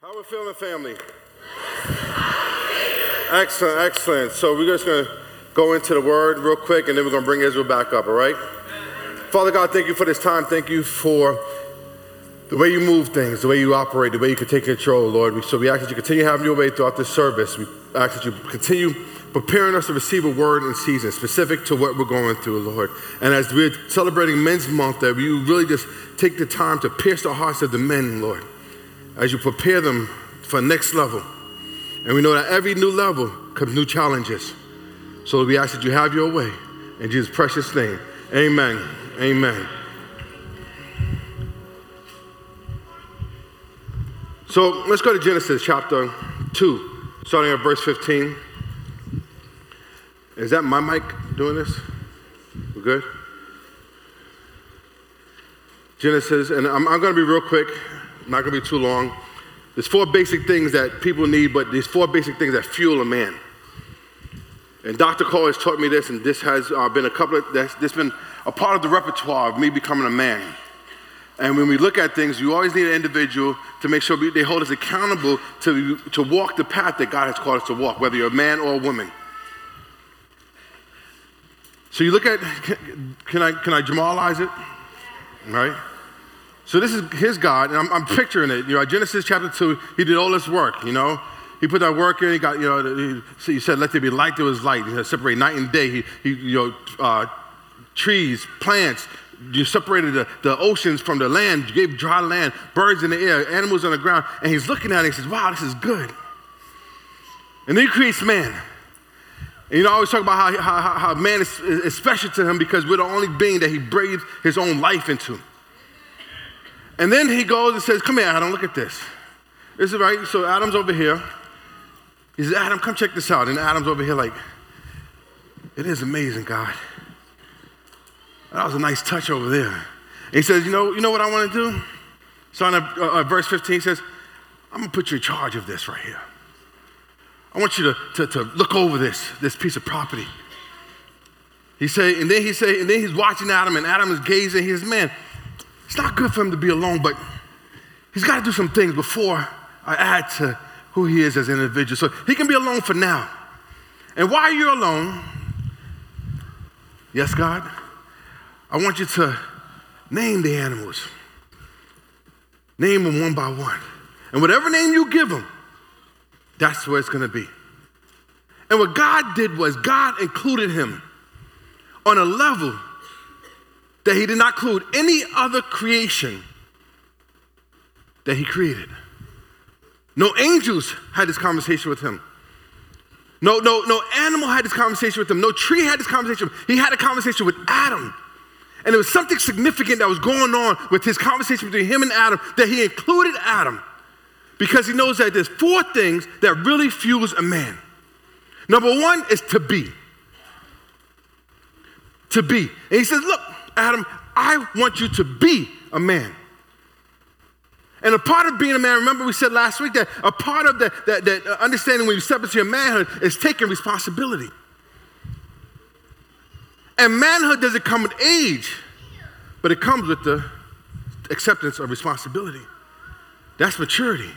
How are we feeling, family? Excellent, excellent. So we're just going to go into the word real quick, and then we're going to bring Israel back up, all right? Father God, thank you for this time. Thank you for the way you move things, the way you operate, the way you can take control, Lord. So we ask that you continue having your way throughout this service. We ask that you continue preparing us to receive a word in season specific to what we're going through, Lord. And as we're celebrating Men's Month, that you really just take the time to pierce the hearts of the men, Lord, as you prepare them for next level. And we know that every new level comes new challenges. So we ask that you have your way. In Jesus' precious name, amen. Amen. So let's go to Genesis chapter 2, starting at verse 15. Is that my mic doing this? We're good? Genesis, and I'm, I'm going to be real quick, not going to be too long. There's four basic things that people need, but these four basic things that fuel a man. And Dr. Cole has taught me this, and this has uh, been a couple of, this has been a part of the repertoire of me becoming a man. And when we look at things, you always need an individual to make sure we, they hold us accountable to, to walk the path that God has called us to walk, whether you're a man or a woman. So you look at, can I, can I Jamalize it? Right? So this is his God, and I'm, I'm, picturing it. You know, Genesis chapter 2, he did all this work, you know. He put that work in, he got, you know, he, he said, let there be light, there was light. He said, separate night and day. He, he you know, uh, trees, plants, you separated the, the oceans from the land, you gave dry land, birds in the air, animals on the ground, and he's looking at it and he says, wow, this is good. And then he creates man. And you know, I always talk about how, how, how man is, is special to him because we're the only being that he breathed his own life into. And then he goes and says, Come here, Adam, look at this. This is right. So Adam's over here. He says, Adam, come check this out. And Adam's over here, like, It is amazing, God. That was a nice touch over there. And he says, You know, you know what I want to do? So uh, verse 15 he says, I'm going to put you in charge of this right here. I want you to, to, to look over this, this piece of property. He said, and then he said, and then he's watching Adam, and Adam is gazing. He says, Man, it's not good for him to be alone, but he's got to do some things before I add to who he is as an individual. So he can be alone for now. And while you're alone, yes, God, I want you to name the animals. Name them one by one. And whatever name you give them, that's where it's going to be. And what God did was God included him on a level that he did not include any other creation that he created. No angels had this conversation with him. No, no, no animal had this conversation with him. No tree had this conversation. He had a conversation with Adam. And there was something significant that was going on with his conversation between him and Adam that he included Adam because he knows that there's four things that really fuels a man. Number one is to be. To be. And he says, Look, Adam, I want you to be a man. And a part of being a man, remember we said last week that a part of that, that, that understanding when you step into your manhood is taking responsibility. And manhood doesn't come with age, but it comes with the acceptance of responsibility. That's maturity.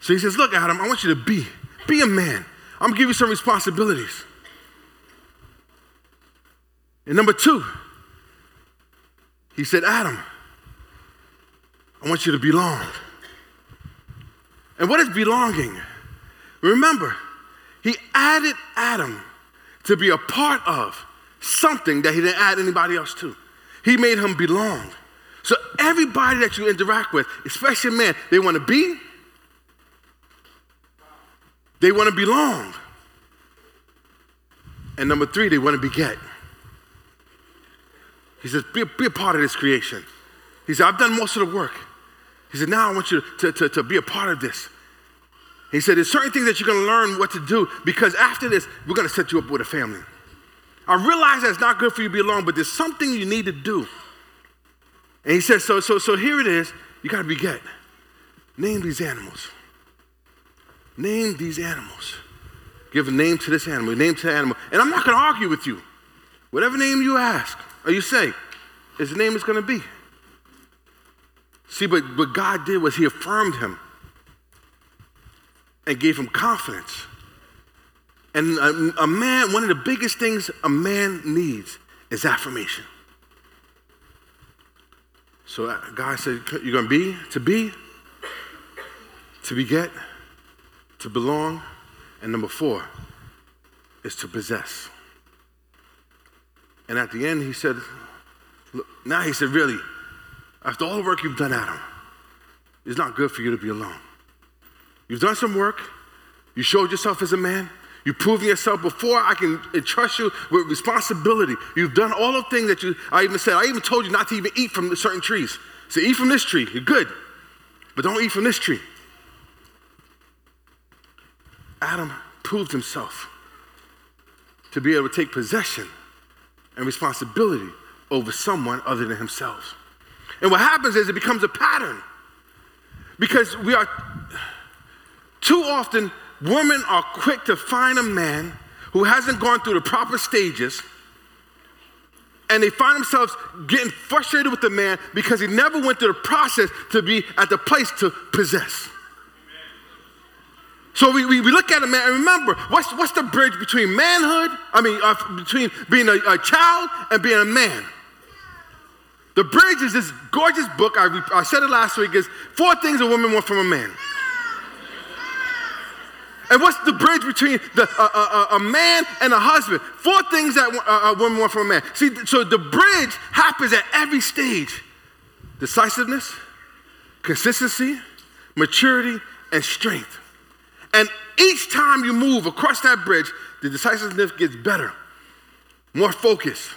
So he says, Look, Adam, I want you to be, be a man. I'm gonna give you some responsibilities. And number two, he said, Adam, I want you to belong. And what is belonging? Remember, he added Adam to be a part of something that he didn't add anybody else to. He made him belong. So everybody that you interact with, especially men, they want to be, they want to belong. And number three, they want to beget. He says, be, be a part of this creation. He said, I've done most of the work. He said, now I want you to, to, to be a part of this. He said, there's certain things that you're going to learn what to do because after this, we're going to set you up with a family. I realize that it's not good for you to be alone, but there's something you need to do. And he says, so, so, so here it is. You got to beget. Name these animals. Name these animals. Give a name to this animal, name to the animal. And I'm not going to argue with you. Whatever name you ask you say, his name is going to be. See, but what God did was he affirmed him. and gave him confidence. And a, a man, one of the biggest things a man needs is affirmation. So uh, God said, You're going to be, to be, to beget, to belong, and number four is to possess. And at the end, he said, Now he said, Really, after all the work you've done, Adam, it's not good for you to be alone. You've done some work, you showed yourself as a man, you proved yourself before I can entrust you with responsibility. You've done all the things that you, I even said, I even told you not to even eat from certain trees. So eat from this tree, you're good. But don't eat from this tree. Adam proved himself to be able to take possession and responsibility over someone other than himself. And what happens is it becomes a pattern. Because we are too often women are quick to find a man who hasn't gone through the proper stages and they find themselves getting frustrated with the man because he never went through the process to be at the place to possess. So we, we, we look at a man and remember, what's, what's the bridge between manhood, I mean, uh, between being a, a, child and being a man? The bridge is this gorgeous book, I, I said it last week, is four things a woman wants from a man. And what's the bridge between the, uh, uh, a man and a husband? Four things that uh, a woman wants from a man. See, so the bridge happens at every stage decisiveness, consistency, maturity, and strength. And each time you move across that bridge, the decisiveness gets better, more focused.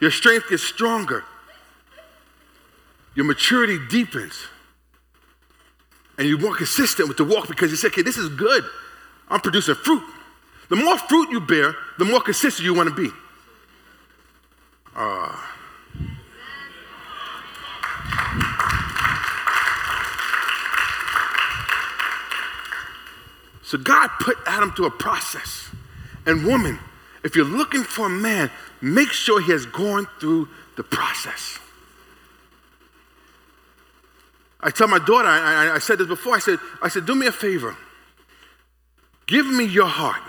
Your strength gets stronger. Your maturity deepens. And you're more consistent with the walk because you say, okay, this is good. I'm producing fruit. The more fruit you bear, the more consistent you want to be. Uh, so God put Adam through a process. And woman, if you're looking for a man, make sure he has gone through the process. I tell my daughter, I, I, said this before, I said, I said, do me a favor. Give me your heart.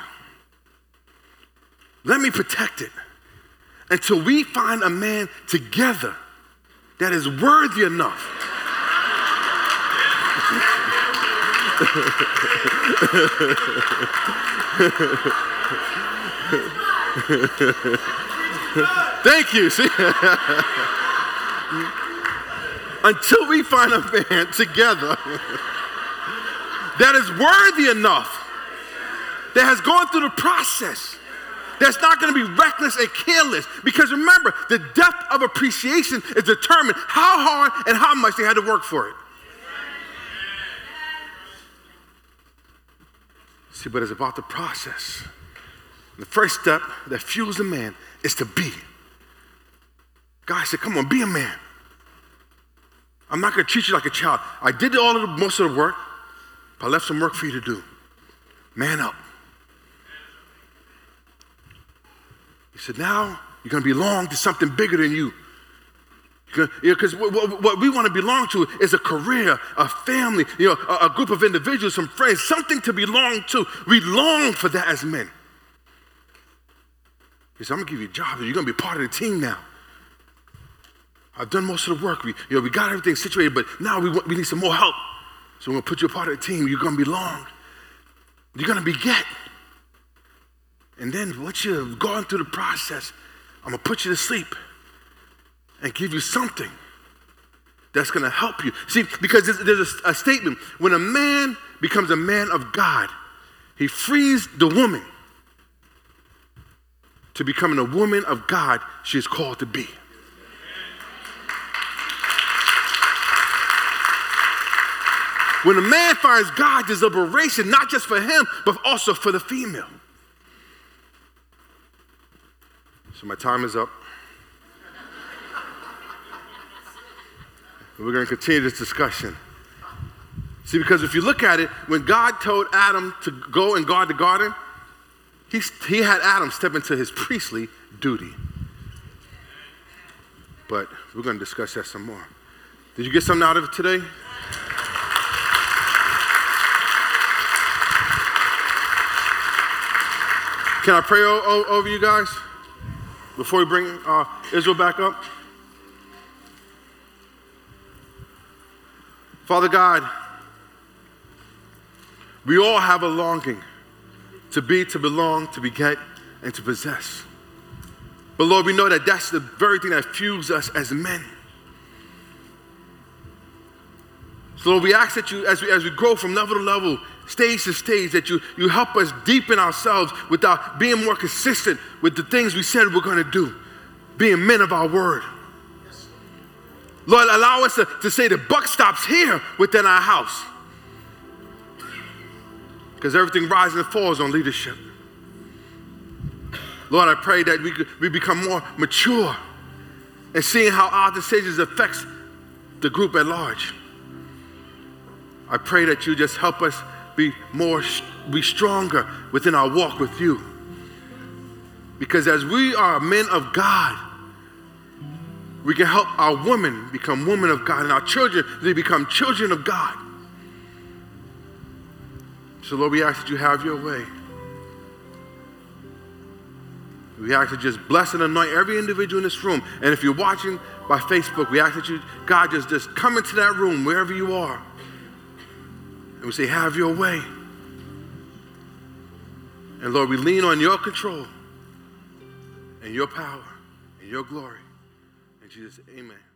Let me protect it until we find a man together that is worthy enough. Thank you. See? Until we find a band together that is worthy enough that has gone through the process that's not going to be reckless and careless. Because remember, the depth of appreciation is determined how hard and how much they had to work for it. See, but it's about the process. The first step that fuels a man is to be. God said, Come on, be a man. I'm not going to treat you like a child. I did all of the, most of the work, but I left some work for you to do. Man up. He said, now you're going to belong to something bigger than you. Because what we want to belong to is a career, a family, you know, a, group of individuals, some friends, something to belong to. We long for that as men. He said, I'm to give you a job. You're going to be part of the team now. I've done most of the work. We, you know, we got everything situated, but now we, want, we need some more help. So we're going to put you a part of the team. You're going to belong. You're going to beget. And then once you've gone through the process, I'm going to put you to sleep and give you something that's going to help you. See, because there's a, a statement when a man becomes a man of God, he frees the woman to becoming a woman of God she is called to be. When a man finds God, there's liberation, not just for him, but also for the female. So my time is up. We're going to continue this discussion. See, because if you look at it, when God told Adam to go and guard the garden, he, he had Adam step into his priestly duty. But we're going to discuss that some more. Did you get something out of it today? Can I pray o- o- over you guys before we bring uh, Israel back up? Father God, we all have a longing to be, to belong, to beget, and to possess. But Lord, we know that that's the very thing that fuels us as men. So Lord, we ask that you, as we, as we grow from level to level, stage to stage, that you, you help us deepen ourselves without being more consistent with the things we said we're going to do, being men of our word. Lord, allow us to, to say the buck stops here within our house. Because everything rises and falls on leadership. Lord, I pray that we, we become more mature and seeing how our decisions affects the group at large. I pray that you just help us be more, be stronger within our walk with you. Because as we are men of God, we can help our women become women of God and our children, they become children of God. So, Lord, we ask that you have your way. We ask that you just bless and anoint every individual in this room. And if you're watching by Facebook, we ask that you, God, just, just come into that room wherever you are. And we say, Have your way. And Lord, we lean on your control and your power and your glory. Jesus, amen.